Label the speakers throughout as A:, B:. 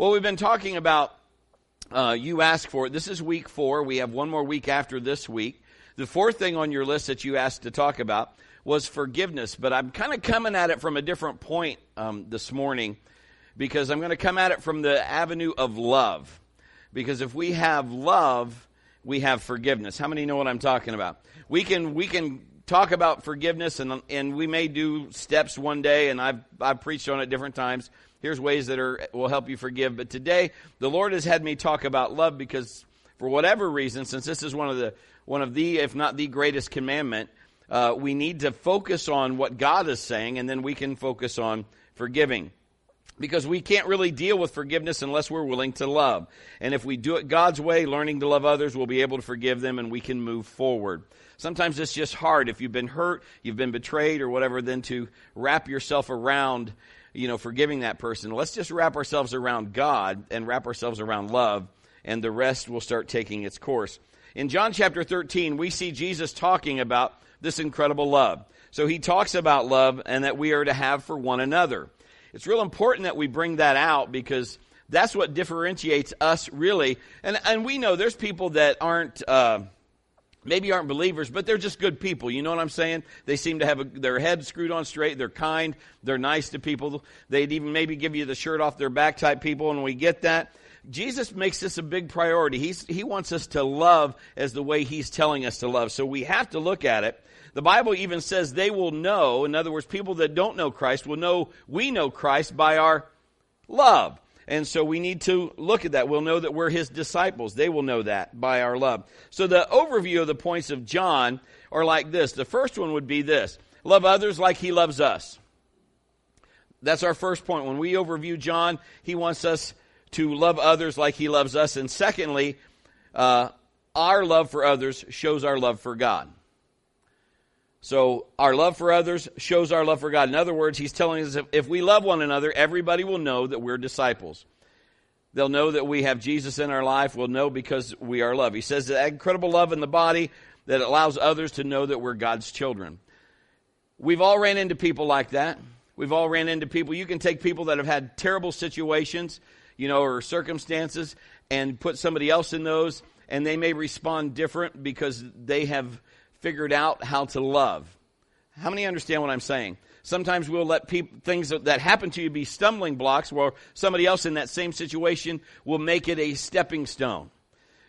A: Well, we've been talking about uh, you ask for it. This is week four. We have one more week after this week. The fourth thing on your list that you asked to talk about was forgiveness, but I'm kind of coming at it from a different point um, this morning because I'm going to come at it from the avenue of love. Because if we have love, we have forgiveness. How many know what I'm talking about? We can we can talk about forgiveness and and we may do steps one day and I've I've preached on it different times. Here's ways that are will help you forgive. But today the Lord has had me talk about love because for whatever reason, since this is one of the one of the if not the greatest commandment, uh, we need to focus on what God is saying, and then we can focus on forgiving. Because we can't really deal with forgiveness unless we're willing to love. And if we do it God's way, learning to love others, we'll be able to forgive them and we can move forward. Sometimes it's just hard. If you've been hurt, you've been betrayed or whatever, then to wrap yourself around, you know, forgiving that person. Let's just wrap ourselves around God and wrap ourselves around love, and the rest will start taking its course. In John chapter 13, we see Jesus talking about this incredible love. So he talks about love and that we are to have for one another. It's real important that we bring that out because that's what differentiates us really. And, and we know there's people that aren't, uh, maybe aren't believers, but they're just good people. You know what I'm saying? They seem to have a, their head screwed on straight. They're kind. They're nice to people. They'd even maybe give you the shirt off their back type people, and we get that. Jesus makes this a big priority. He's, he wants us to love as the way He's telling us to love. So we have to look at it the Bible even says they will know, in other words, people that don't know Christ will know we know Christ by our love. And so we need to look at that. We'll know that we're his disciples. They will know that by our love. So the overview of the points of John are like this. The first one would be this love others like he loves us. That's our first point. When we overview John, he wants us to love others like he loves us. And secondly, uh, our love for others shows our love for God. So our love for others shows our love for God. In other words, he's telling us if, if we love one another, everybody will know that we're disciples. They'll know that we have Jesus in our life. We'll know because we are love. He says that incredible love in the body that allows others to know that we're God's children. We've all ran into people like that. We've all ran into people. You can take people that have had terrible situations, you know, or circumstances and put somebody else in those and they may respond different because they have figured out how to love. How many understand what I'm saying? Sometimes we'll let people, things that happen to you be stumbling blocks where somebody else in that same situation will make it a stepping stone,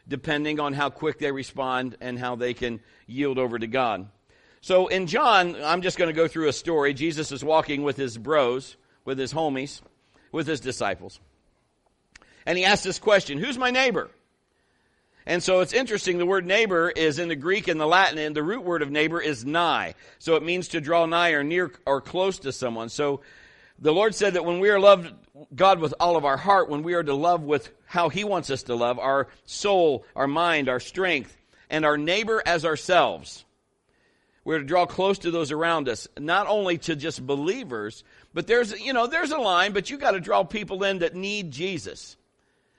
A: depending on how quick they respond and how they can yield over to God. So in John, I'm just going to go through a story. Jesus is walking with his bros, with his homies, with his disciples. And he asks this question Who's my neighbor? And so it's interesting, the word neighbor is in the Greek and the Latin, and the root word of neighbor is nigh. So it means to draw nigh or near or close to someone. So the Lord said that when we are loved God with all of our heart, when we are to love with how He wants us to love, our soul, our mind, our strength, and our neighbor as ourselves, we're to draw close to those around us, not only to just believers, but there's, you know, there's a line, but you got to draw people in that need Jesus.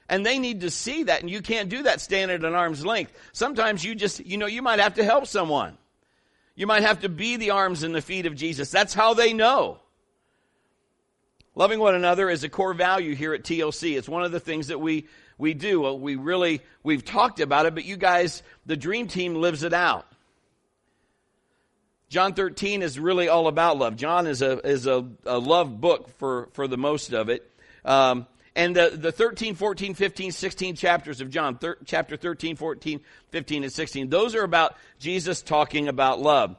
A: And they need to see that. And you can't do that standing at an arm's length. Sometimes you just, you know, you might have to help someone. You might have to be the arms and the feet of Jesus. That's how they know. Loving one another is a core value here at TLC. It's one of the things that we, we do. We really, we've talked about it, but you guys, the dream team lives it out. John 13 is really all about love. John is a, is a, a love book for, for the most of it. Um, and the, the 13, 14, 15, 16 chapters of John, thir- chapter 13, 14, 15, and 16, those are about Jesus talking about love.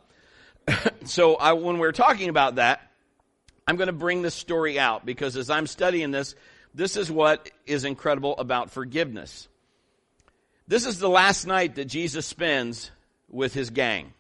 A: so I, when we're talking about that, I'm going to bring this story out because as I'm studying this, this is what is incredible about forgiveness. This is the last night that Jesus spends with his gang.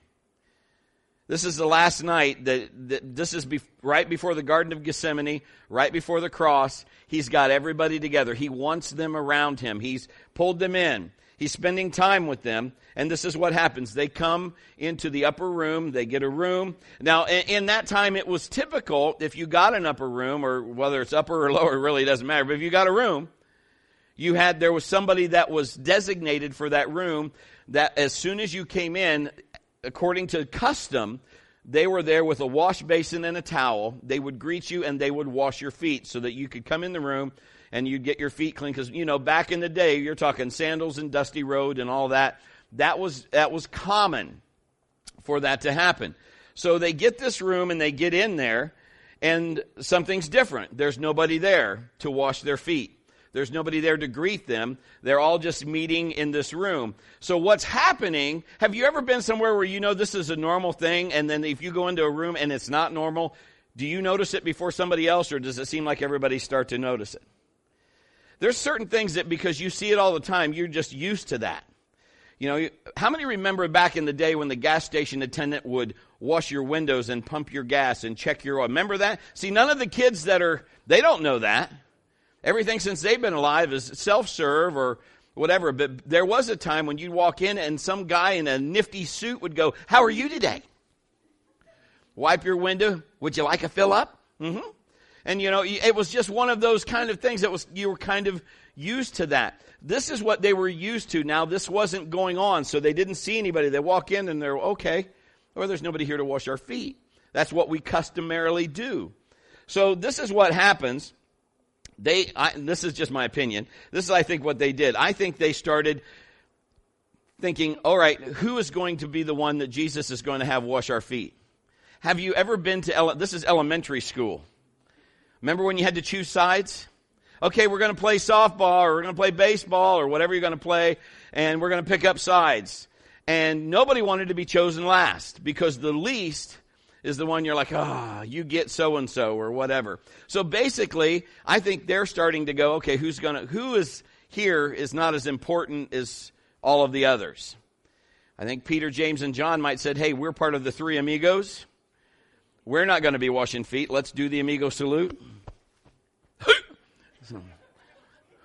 A: This is the last night that, that this is be, right before the Garden of Gethsemane, right before the cross. He's got everybody together. He wants them around him. He's pulled them in. He's spending time with them. And this is what happens. They come into the upper room. They get a room. Now, in, in that time, it was typical if you got an upper room, or whether it's upper or lower, really doesn't matter. But if you got a room, you had, there was somebody that was designated for that room that as soon as you came in, according to custom, they were there with a wash basin and a towel. They would greet you and they would wash your feet so that you could come in the room and you'd get your feet clean because you know back in the day you're talking sandals and dusty road and all that. That was that was common for that to happen. So they get this room and they get in there, and something's different. There's nobody there to wash their feet. There's nobody there to greet them. They're all just meeting in this room. So what's happening? Have you ever been somewhere where you know this is a normal thing and then if you go into a room and it's not normal, do you notice it before somebody else or does it seem like everybody start to notice it? There's certain things that because you see it all the time, you're just used to that. You know, how many remember back in the day when the gas station attendant would wash your windows and pump your gas and check your oil? Remember that? See, none of the kids that are, they don't know that. Everything since they've been alive is self serve or whatever. But there was a time when you'd walk in and some guy in a nifty suit would go, How are you today? Wipe your window. Would you like a fill up? Mm-hmm. And you know, it was just one of those kind of things that was, you were kind of used to that. This is what they were used to. Now, this wasn't going on, so they didn't see anybody. They walk in and they're, okay, or there's nobody here to wash our feet. That's what we customarily do. So this is what happens they, I, this is just my opinion. This is, I think, what they did. I think they started thinking, all right, who is going to be the one that Jesus is going to have wash our feet? Have you ever been to, ele- this is elementary school. Remember when you had to choose sides? Okay, we're going to play softball or we're going to play baseball or whatever you're going to play and we're going to pick up sides. And nobody wanted to be chosen last because the least is the one you're like, ah, oh, you get so and so or whatever. So basically, I think they're starting to go, okay, who's gonna, who is here is not as important as all of the others. I think Peter, James, and John might said, hey, we're part of the three amigos. We're not going to be washing feet. Let's do the amigo salute.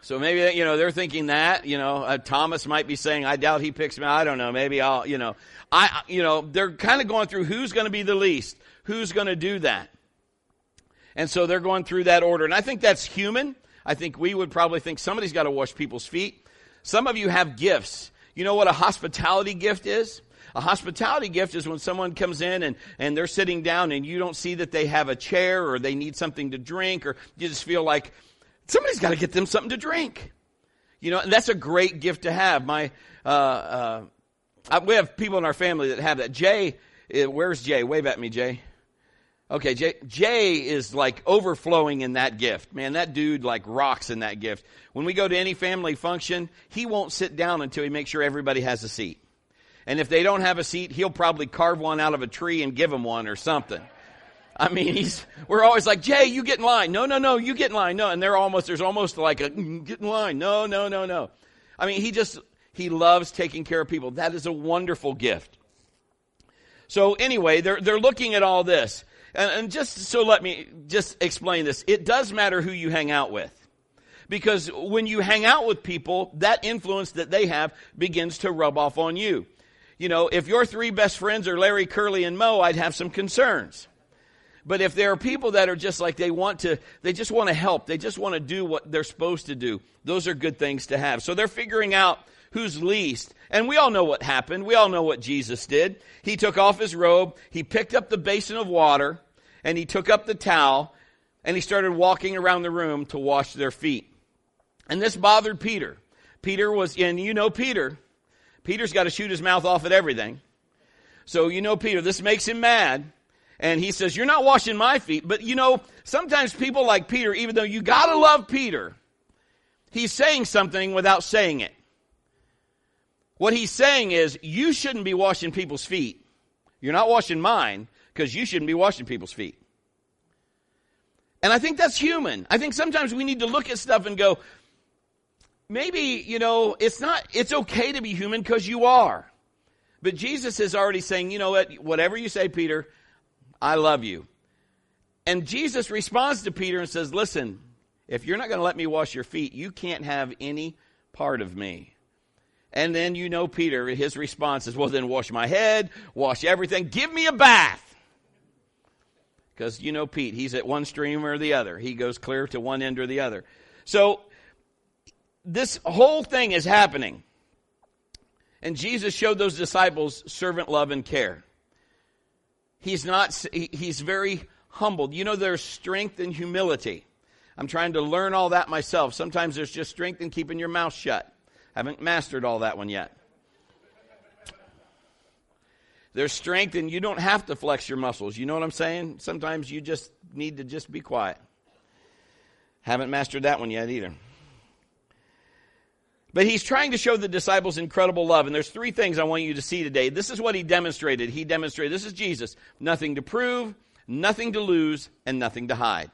A: So maybe you know they're thinking that you know uh, Thomas might be saying I doubt he picks me. I don't know. Maybe I'll you know I you know they're kind of going through who's going to be the least, who's going to do that, and so they're going through that order. And I think that's human. I think we would probably think somebody's got to wash people's feet. Some of you have gifts. You know what a hospitality gift is? A hospitality gift is when someone comes in and, and they're sitting down and you don't see that they have a chair or they need something to drink or you just feel like somebody's got to get them something to drink. You know, and that's a great gift to have. My, uh, uh, we have people in our family that have that. Jay, uh, where's Jay? Wave at me, Jay. Okay, Jay, Jay is like overflowing in that gift. Man, that dude like rocks in that gift. When we go to any family function, he won't sit down until he makes sure everybody has a seat. And if they don't have a seat, he'll probably carve one out of a tree and give them one or something. I mean, he's, we're always like, Jay, you get in line. No, no, no, you get in line. No. And they're almost, there's almost like a, mm, get in line. No, no, no, no. I mean, he just, he loves taking care of people. That is a wonderful gift. So anyway, they're, they're looking at all this. And, and just, so let me just explain this. It does matter who you hang out with. Because when you hang out with people, that influence that they have begins to rub off on you. You know, if your three best friends are Larry, Curly, and Moe, I'd have some concerns. But if there are people that are just like they want to, they just want to help, they just want to do what they're supposed to do, those are good things to have. So they're figuring out who's least. And we all know what happened. We all know what Jesus did. He took off his robe, he picked up the basin of water, and he took up the towel, and he started walking around the room to wash their feet. And this bothered Peter. Peter was, and you know Peter. Peter's got to shoot his mouth off at everything. So you know Peter, this makes him mad and he says, You're not washing my feet. But you know, sometimes people like Peter, even though you gotta love Peter, he's saying something without saying it. What he's saying is, You shouldn't be washing people's feet. You're not washing mine because you shouldn't be washing people's feet. And I think that's human. I think sometimes we need to look at stuff and go, maybe, you know, it's not, it's okay to be human because you are. But Jesus is already saying, you know what, whatever you say, Peter, I love you. And Jesus responds to Peter and says, Listen, if you're not going to let me wash your feet, you can't have any part of me. And then you know Peter, his response is, Well, then wash my head, wash everything, give me a bath. Because you know Pete, he's at one stream or the other. He goes clear to one end or the other. So this whole thing is happening. And Jesus showed those disciples servant love and care. He's not, he's very humbled. You know, there's strength in humility. I'm trying to learn all that myself. Sometimes there's just strength in keeping your mouth shut. I Haven't mastered all that one yet. There's strength and you don't have to flex your muscles. You know what I'm saying? Sometimes you just need to just be quiet. Haven't mastered that one yet either. But he's trying to show the disciples incredible love. And there's three things I want you to see today. This is what he demonstrated. He demonstrated, this is Jesus. Nothing to prove, nothing to lose, and nothing to hide.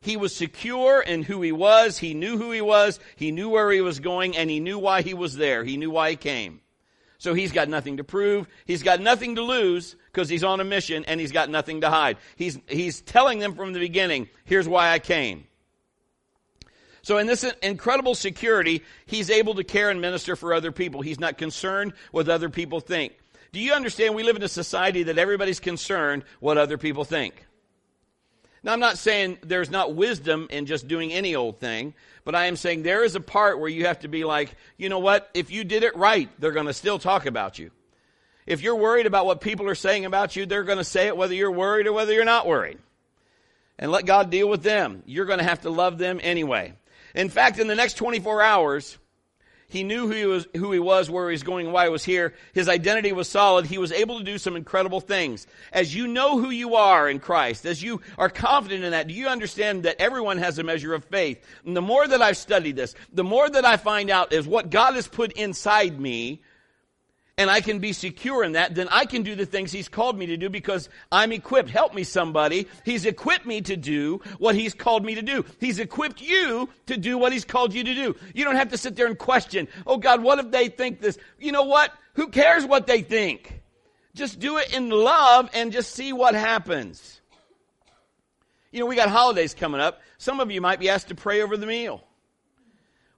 A: He was secure in who he was. He knew who he was. He knew where he was going, and he knew why he was there. He knew why he came. So he's got nothing to prove. He's got nothing to lose because he's on a mission, and he's got nothing to hide. He's, he's telling them from the beginning, here's why I came. So in this incredible security, he's able to care and minister for other people. He's not concerned what other people think. Do you understand we live in a society that everybody's concerned what other people think? Now, I'm not saying there's not wisdom in just doing any old thing, but I am saying there is a part where you have to be like, you know what? If you did it right, they're going to still talk about you. If you're worried about what people are saying about you, they're going to say it whether you're worried or whether you're not worried. And let God deal with them. You're going to have to love them anyway. In fact, in the next 24 hours, he knew who he was, who he was, where he was going, why he was here. His identity was solid. He was able to do some incredible things. As you know who you are in Christ, as you are confident in that, do you understand that everyone has a measure of faith? And the more that I've studied this, the more that I find out is what God has put inside me and I can be secure in that, then I can do the things He's called me to do because I'm equipped. Help me somebody. He's equipped me to do what He's called me to do. He's equipped you to do what He's called you to do. You don't have to sit there and question, oh God, what if they think this? You know what? Who cares what they think? Just do it in love and just see what happens. You know, we got holidays coming up. Some of you might be asked to pray over the meal.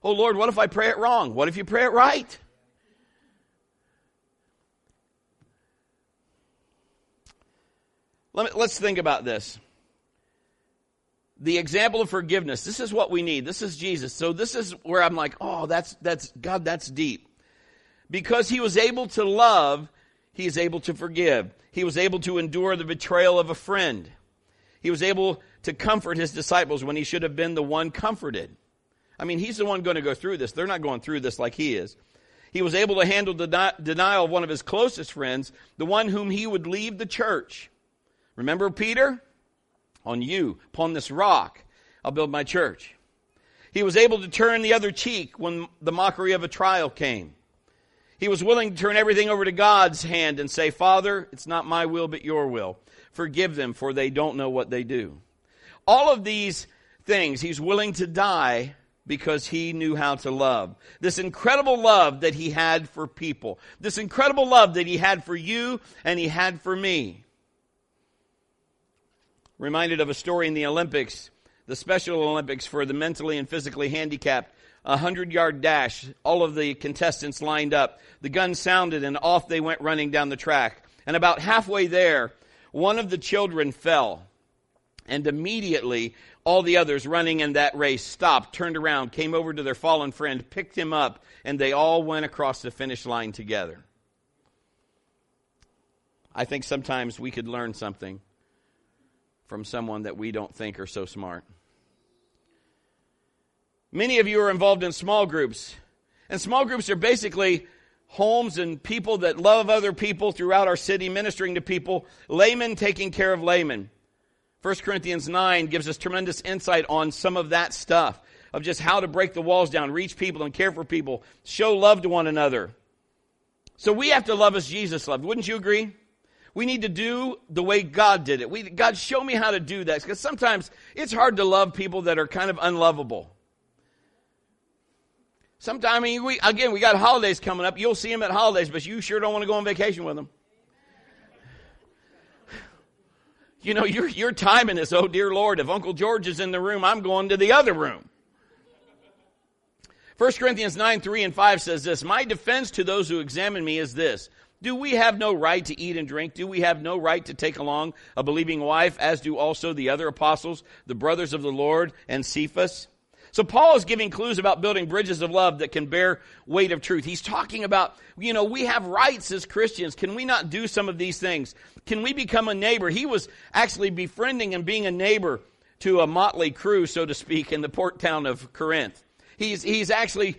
A: Oh Lord, what if I pray it wrong? What if you pray it right? Let me, let's think about this. The example of forgiveness. This is what we need. This is Jesus. So this is where I'm like, oh, that's, that's, God, that's deep. Because he was able to love, he is able to forgive. He was able to endure the betrayal of a friend. He was able to comfort his disciples when he should have been the one comforted. I mean, he's the one going to go through this. They're not going through this like he is. He was able to handle the denial of one of his closest friends, the one whom he would leave the church. Remember Peter? On you, upon this rock, I'll build my church. He was able to turn the other cheek when the mockery of a trial came. He was willing to turn everything over to God's hand and say, Father, it's not my will, but your will. Forgive them, for they don't know what they do. All of these things, he's willing to die because he knew how to love. This incredible love that he had for people. This incredible love that he had for you and he had for me reminded of a story in the Olympics, the Special Olympics for the mentally and physically handicapped. A hundred yard dash. All of the contestants lined up. The gun sounded and off they went running down the track. And about halfway there, one of the children fell. And immediately, all the others running in that race stopped, turned around, came over to their fallen friend, picked him up, and they all went across the finish line together. I think sometimes we could learn something from someone that we don't think are so smart. Many of you are involved in small groups, and small groups are basically homes and people that love other people throughout our city, ministering to people, laymen taking care of laymen. 1 Corinthians 9 gives us tremendous insight on some of that stuff of just how to break the walls down, reach people and care for people, show love to one another. So we have to love as Jesus loved. Wouldn't you agree? We need to do the way God did it. We, God, show me how to do that. Because sometimes it's hard to love people that are kind of unlovable. Sometimes, I mean, we, again, we got holidays coming up. You'll see them at holidays, but you sure don't want to go on vacation with them. You know, you're, you're timing this. Oh, dear Lord, if Uncle George is in the room, I'm going to the other room. 1 Corinthians 9, 3 and 5 says this My defense to those who examine me is this do we have no right to eat and drink? Do we have no right to take along a believing wife, as do also the other apostles, the brothers of the Lord, and Cephas? So Paul is giving clues about building bridges of love that can bear weight of truth. He's talking about, you know, we have rights as Christians. Can we not do some of these things? Can we become a neighbor? He was actually befriending and being a neighbor to a motley crew, so to speak, in the port town of Corinth. He's, he's actually,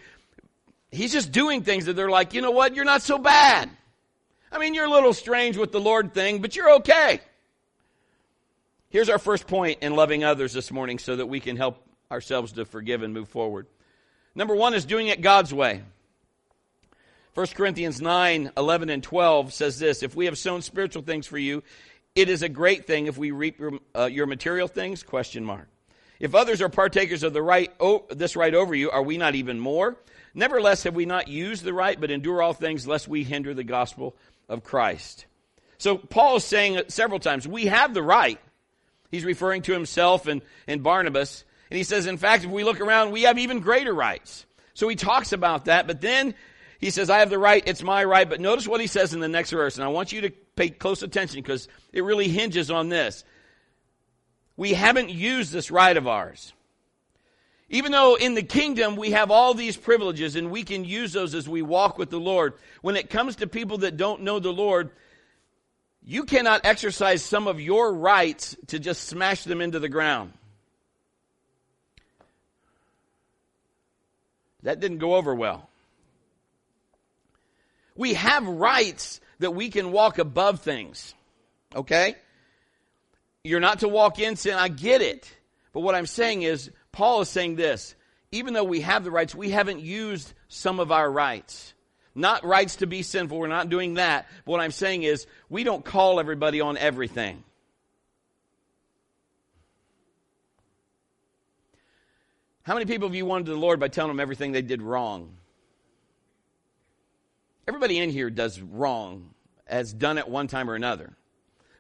A: he's just doing things that they're like, you know what, you're not so bad. I mean, you're a little strange with the Lord thing, but you're okay. Here's our first point in loving others this morning so that we can help ourselves to forgive and move forward. Number one is doing it God's way. 1 Corinthians 9, 11, and 12 says this If we have sown spiritual things for you, it is a great thing if we reap your, uh, your material things? Question mark. If others are partakers of the right, this right over you, are we not even more? Nevertheless, have we not used the right, but endure all things, lest we hinder the gospel of Christ? So Paul is saying several times, we have the right. He's referring to himself and, and Barnabas. And he says, in fact, if we look around, we have even greater rights. So he talks about that, but then he says, I have the right, it's my right. But notice what he says in the next verse, and I want you to pay close attention because it really hinges on this. We haven't used this right of ours. Even though in the kingdom we have all these privileges and we can use those as we walk with the Lord, when it comes to people that don't know the Lord, you cannot exercise some of your rights to just smash them into the ground. That didn't go over well. We have rights that we can walk above things. Okay? You're not to walk in sin. I get it. But what I'm saying is, Paul is saying this. Even though we have the rights, we haven't used some of our rights. Not rights to be sinful. We're not doing that. But what I'm saying is, we don't call everybody on everything. How many people have you wanted the Lord by telling them everything they did wrong? Everybody in here does wrong, has done it one time or another.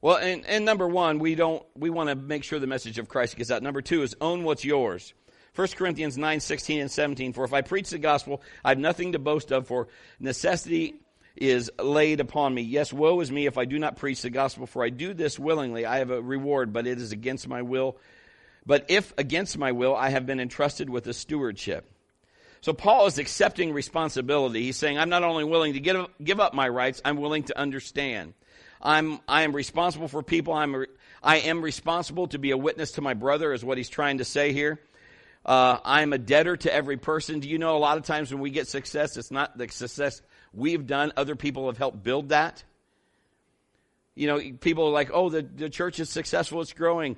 A: Well, and, and number one, we don't we want to make sure the message of Christ gets out. Number two is own what's yours. 1 Corinthians 9, 16 and 17. For if I preach the gospel, I have nothing to boast of, for necessity is laid upon me. Yes, woe is me if I do not preach the gospel, for I do this willingly. I have a reward, but it is against my will. But if against my will, I have been entrusted with a stewardship. So Paul is accepting responsibility. He's saying, I'm not only willing to give, give up my rights, I'm willing to understand. I'm, I am responsible for people. I'm, I am responsible to be a witness to my brother, is what he's trying to say here. Uh, I'm a debtor to every person. Do you know a lot of times when we get success, it's not the success we've done, other people have helped build that. You know, people are like, oh, the, the church is successful, it's growing.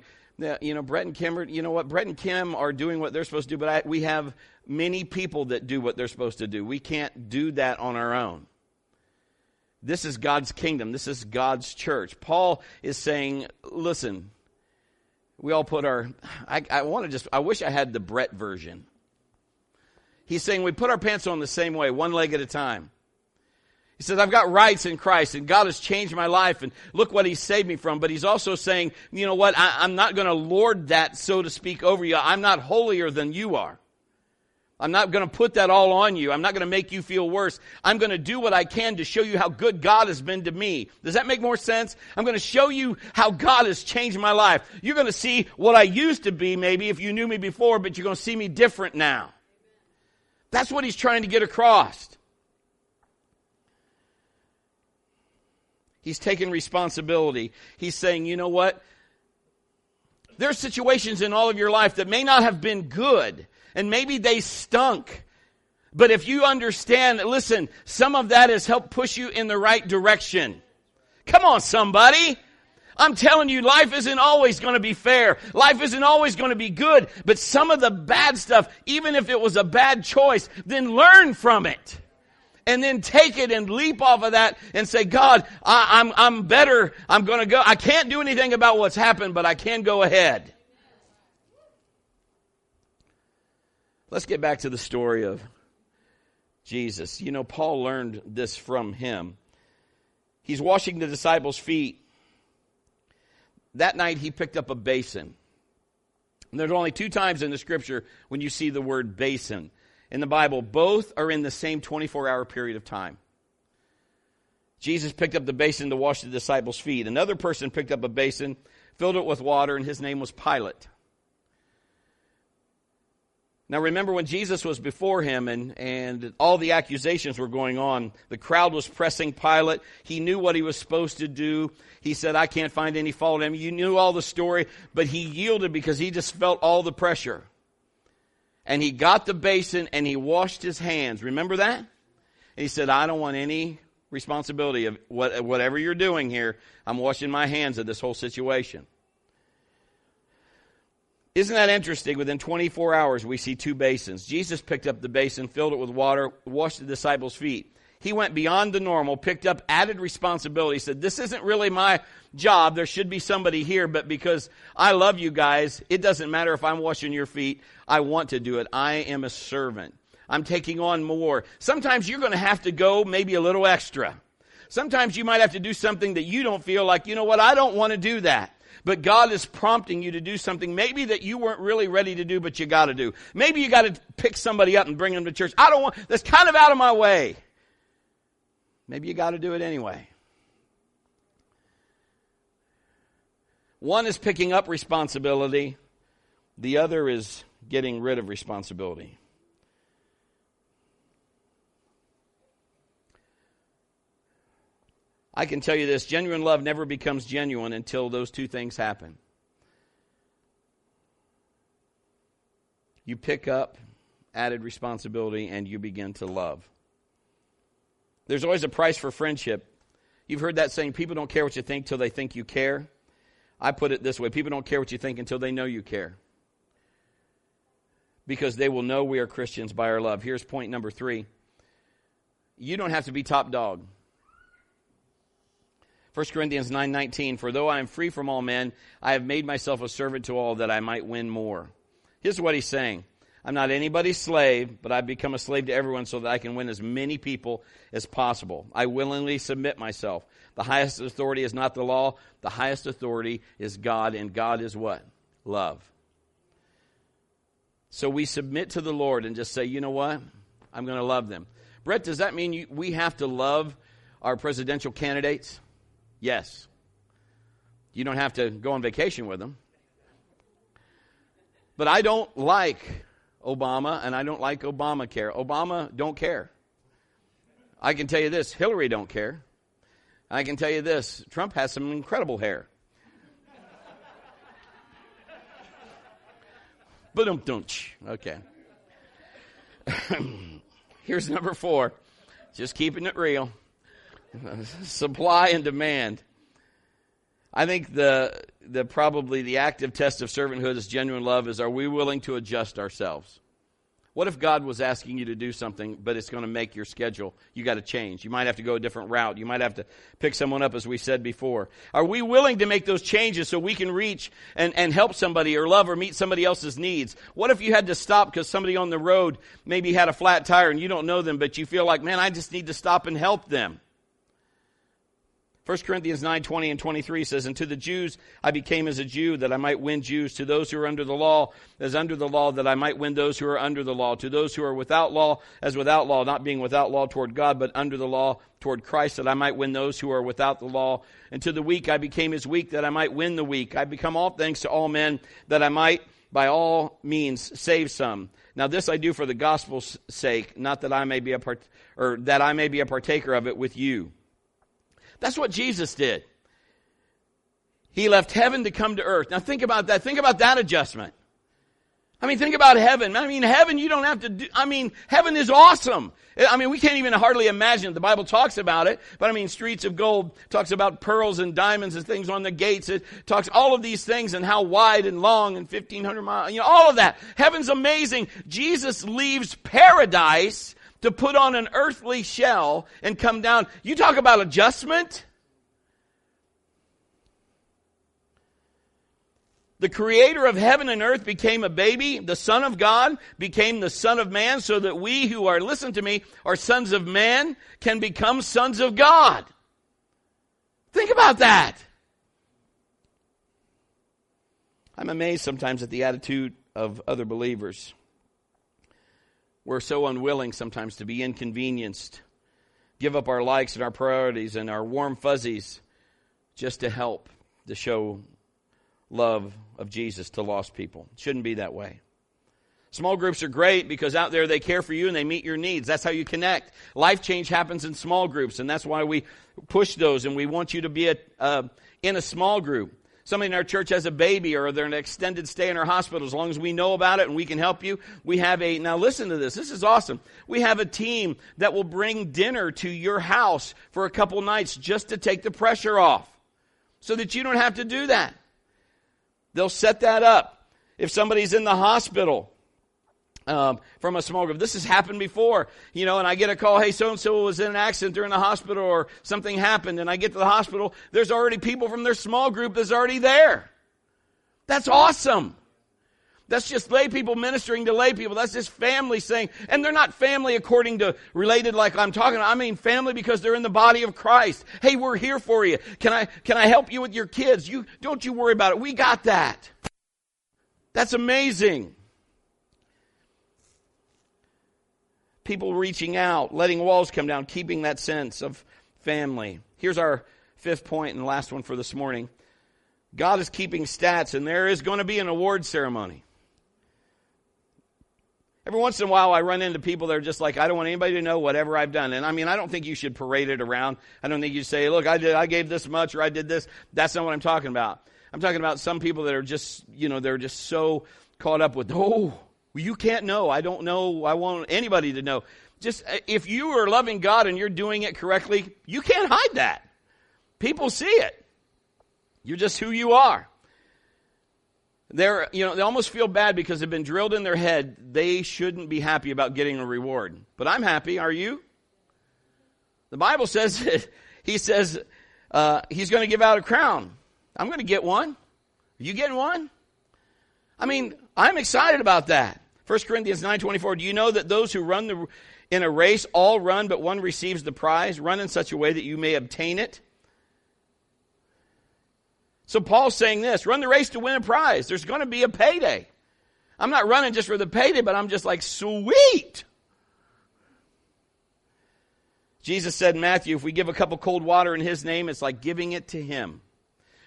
A: You know, Brett and Kim are, you know what, Brett and Kim are doing what they're supposed to do, but I, we have many people that do what they're supposed to do. We can't do that on our own. This is God's kingdom. This is God's church. Paul is saying, listen, we all put our, I, I want to just, I wish I had the Brett version. He's saying we put our pants on the same way, one leg at a time. He says, I've got rights in Christ and God has changed my life and look what He saved me from. But He's also saying, you know what? I, I'm not going to lord that, so to speak, over you. I'm not holier than you are. I'm not going to put that all on you. I'm not going to make you feel worse. I'm going to do what I can to show you how good God has been to me. Does that make more sense? I'm going to show you how God has changed my life. You're going to see what I used to be maybe if you knew me before, but you're going to see me different now. That's what he's trying to get across. He's taking responsibility. He's saying, you know what? There are situations in all of your life that may not have been good and maybe they stunk. But if you understand, listen, some of that has helped push you in the right direction. Come on, somebody. I'm telling you, life isn't always going to be fair. Life isn't always going to be good. But some of the bad stuff, even if it was a bad choice, then learn from it. And then take it and leap off of that and say, God, I, am I'm, I'm better. I'm going to go. I can't do anything about what's happened, but I can go ahead. Let's get back to the story of Jesus. You know, Paul learned this from him. He's washing the disciples' feet. That night, he picked up a basin. And there's only two times in the scripture when you see the word basin. in the Bible, both are in the same 24 hour period of time. Jesus picked up the basin to wash the disciples' feet. Another person picked up a basin, filled it with water, and his name was Pilate. Now remember when Jesus was before him and, and all the accusations were going on, the crowd was pressing Pilate. He knew what he was supposed to do. He said, I can't find any fault in him. You knew all the story, but he yielded because he just felt all the pressure. And he got the basin and he washed his hands. Remember that? And he said, I don't want any responsibility of what, whatever you're doing here. I'm washing my hands of this whole situation. Isn't that interesting? Within 24 hours, we see two basins. Jesus picked up the basin, filled it with water, washed the disciples' feet. He went beyond the normal, picked up added responsibility, said, This isn't really my job. There should be somebody here, but because I love you guys, it doesn't matter if I'm washing your feet. I want to do it. I am a servant. I'm taking on more. Sometimes you're going to have to go maybe a little extra. Sometimes you might have to do something that you don't feel like, you know what, I don't want to do that. But God is prompting you to do something maybe that you weren't really ready to do, but you got to do. Maybe you got to pick somebody up and bring them to church. I don't want, that's kind of out of my way. Maybe you got to do it anyway. One is picking up responsibility, the other is getting rid of responsibility. I can tell you this genuine love never becomes genuine until those two things happen. You pick up added responsibility and you begin to love. There's always a price for friendship. You've heard that saying, people don't care what you think till they think you care. I put it this way people don't care what you think until they know you care. Because they will know we are Christians by our love. Here's point number three you don't have to be top dog. 1 Corinthians 9:19 For though I am free from all men I have made myself a servant to all that I might win more. Here's what he's saying. I'm not anybody's slave, but I've become a slave to everyone so that I can win as many people as possible. I willingly submit myself. The highest authority is not the law, the highest authority is God, and God is what? Love. So we submit to the Lord and just say, you know what? I'm going to love them. Brett, does that mean you, we have to love our presidential candidates? Yes. You don't have to go on vacation with them. But I don't like Obama and I don't like Obamacare. Obama don't care. I can tell you this, Hillary don't care. I can tell you this, Trump has some incredible hair. Boom, Okay. Here's number four. Just keeping it real. supply and demand. I think the the probably the active test of servanthood is genuine love is are we willing to adjust ourselves? What if God was asking you to do something, but it's going to make your schedule? You got to change. You might have to go a different route. You might have to pick someone up, as we said before. Are we willing to make those changes so we can reach and, and help somebody or love or meet somebody else's needs? What if you had to stop because somebody on the road maybe had a flat tire and you don't know them, but you feel like, man, I just need to stop and help them? 1 Corinthians 9, 20 and 23 says, And to the Jews I became as a Jew, that I might win Jews. To those who are under the law, as under the law, that I might win those who are under the law. To those who are without law, as without law, not being without law toward God, but under the law toward Christ, that I might win those who are without the law. And to the weak I became as weak, that I might win the weak. I become all things to all men, that I might by all means save some. Now this I do for the gospel's sake, not that I may be a part, or that I may be a partaker of it with you. That's what Jesus did. He left heaven to come to earth. Now think about that. Think about that adjustment. I mean, think about heaven. I mean, heaven, you don't have to do, I mean, heaven is awesome. I mean, we can't even hardly imagine it. The Bible talks about it, but I mean, streets of gold talks about pearls and diamonds and things on the gates. It talks all of these things and how wide and long and 1500 miles, you know, all of that. Heaven's amazing. Jesus leaves paradise to put on an earthly shell and come down. You talk about adjustment. The creator of heaven and earth became a baby. The son of God became the son of man so that we who are, listen to me, are sons of man can become sons of God. Think about that. I'm amazed sometimes at the attitude of other believers we're so unwilling sometimes to be inconvenienced, give up our likes and our priorities and our warm fuzzies just to help to show love of Jesus to lost people. It shouldn't be that way. Small groups are great because out there they care for you and they meet your needs. That's how you connect. Life change happens in small groups, and that's why we push those and we want you to be a, uh, in a small group. Somebody in our church has a baby or they're in an extended stay in our hospital. As long as we know about it and we can help you, we have a, now listen to this. This is awesome. We have a team that will bring dinner to your house for a couple nights just to take the pressure off so that you don't have to do that. They'll set that up. If somebody's in the hospital, um, from a small group. This has happened before, you know, and I get a call, hey, so and so was in an accident, they're in the hospital, or something happened, and I get to the hospital, there's already people from their small group that's already there. That's awesome. That's just lay people ministering to lay people. That's just family saying, and they're not family according to related like I'm talking. I mean family because they're in the body of Christ. Hey, we're here for you. Can I, can I help you with your kids? You, don't you worry about it. We got that. That's amazing. People reaching out, letting walls come down, keeping that sense of family. Here's our fifth point and last one for this morning. God is keeping stats, and there is going to be an award ceremony. Every once in a while, I run into people that are just like, I don't want anybody to know whatever I've done. And I mean, I don't think you should parade it around. I don't think you say, look, I did, I gave this much or I did this. That's not what I'm talking about. I'm talking about some people that are just, you know, they're just so caught up with, oh, you can't know. I don't know. I want anybody to know. Just uh, if you are loving God and you're doing it correctly, you can't hide that. People see it. You're just who you are. They're, you know, they almost feel bad because they've been drilled in their head they shouldn't be happy about getting a reward. But I'm happy. Are you? The Bible says, he says, uh, he's going to give out a crown. I'm going to get one. Are you getting one? I mean, I'm excited about that. 1 Corinthians 9:24 Do you know that those who run the, in a race all run but one receives the prize run in such a way that you may obtain it? So Paul's saying this, run the race to win a prize. There's going to be a payday. I'm not running just for the payday, but I'm just like sweet. Jesus said in Matthew, if we give a cup of cold water in his name, it's like giving it to him.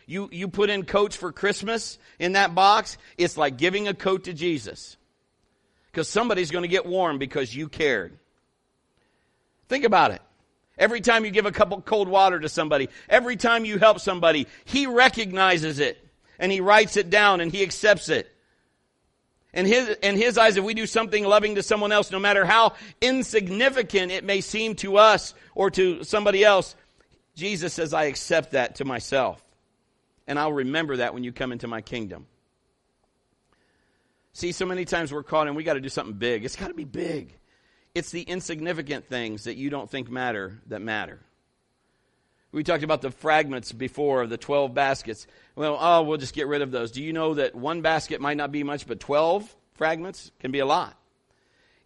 A: You, you put in coats for Christmas in that box, it's like giving a coat to Jesus. Because somebody's going to get warm because you cared. Think about it. Every time you give a cup of cold water to somebody, every time you help somebody, he recognizes it and he writes it down and he accepts it. In his, in his eyes, if we do something loving to someone else, no matter how insignificant it may seem to us or to somebody else, Jesus says, I accept that to myself and I'll remember that when you come into my kingdom. See, so many times we're caught and we got to do something big. It's got to be big. It's the insignificant things that you don't think matter that matter. We talked about the fragments before of the 12 baskets. Well, oh, we'll just get rid of those. Do you know that one basket might not be much, but 12 fragments can be a lot?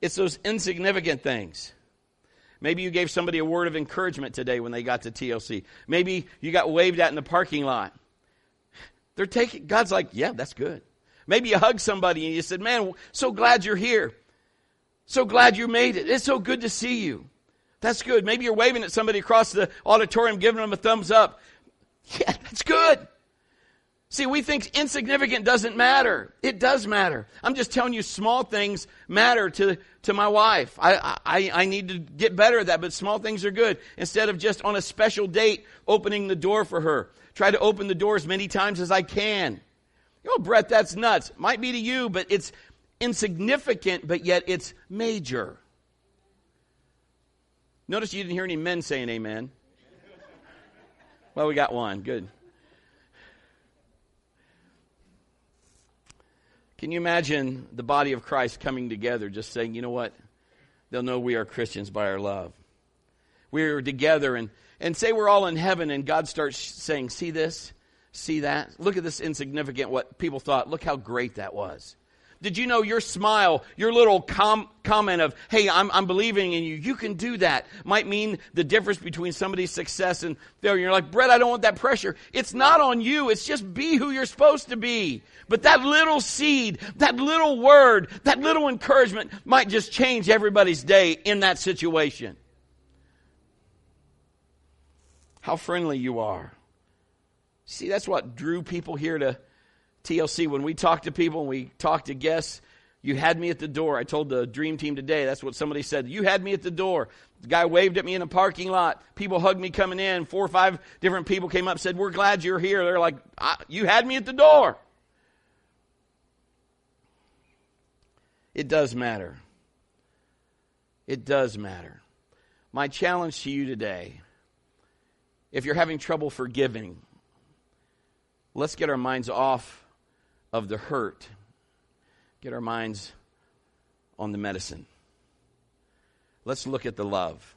A: It's those insignificant things. Maybe you gave somebody a word of encouragement today when they got to TLC. Maybe you got waved at in the parking lot. They're taking, God's like, yeah, that's good. Maybe you hug somebody and you said, man, so glad you're here. So glad you made it. It's so good to see you. That's good. Maybe you're waving at somebody across the auditorium, giving them a thumbs up. Yeah, that's good. See, we think insignificant doesn't matter. It does matter. I'm just telling you, small things matter to, to my wife. I, I, I need to get better at that, but small things are good. Instead of just on a special date opening the door for her try to open the door as many times as I can. Oh, Brett, that's nuts. Might be to you, but it's insignificant, but yet it's major. Notice you didn't hear any men saying amen. Well, we got one. Good. Can you imagine the body of Christ coming together just saying, you know what? They'll know we are Christians by our love. We're together and and say we're all in heaven and God starts saying, See this? See that? Look at this insignificant, what people thought. Look how great that was. Did you know your smile, your little com- comment of, hey, I'm, I'm believing in you, you can do that, might mean the difference between somebody's success and failure. You're like, Brett, I don't want that pressure. It's not on you. It's just be who you're supposed to be. But that little seed, that little word, that little encouragement might just change everybody's day in that situation. How friendly you are. See, that's what drew people here to TLC. When we talk to people and we talk to guests, you had me at the door. I told the dream team today, that's what somebody said. You had me at the door. The guy waved at me in a parking lot. People hugged me coming in. Four or five different people came up said, We're glad you're here. They're like, You had me at the door. It does matter. It does matter. My challenge to you today if you're having trouble forgiving, let's get our minds off of the hurt, get our minds on the medicine. Let's look at the love.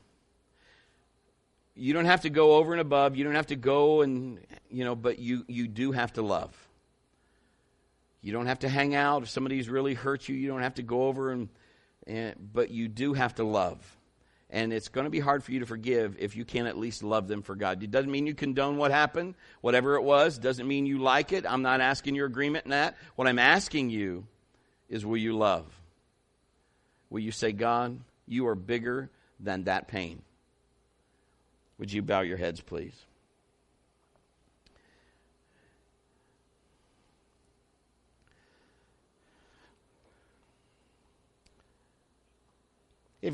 A: You don't have to go over and above. You don't have to go and, you know, but you, you do have to love. You don't have to hang out. If somebody's really hurt you, you don't have to go over and, and but you do have to love. And it's going to be hard for you to forgive if you can't at least love them for God. It doesn't mean you condone what happened, whatever it was. Doesn't mean you like it. I'm not asking your agreement in that. What I'm asking you is will you love? Will you say, God, you are bigger than that pain? Would you bow your heads, please?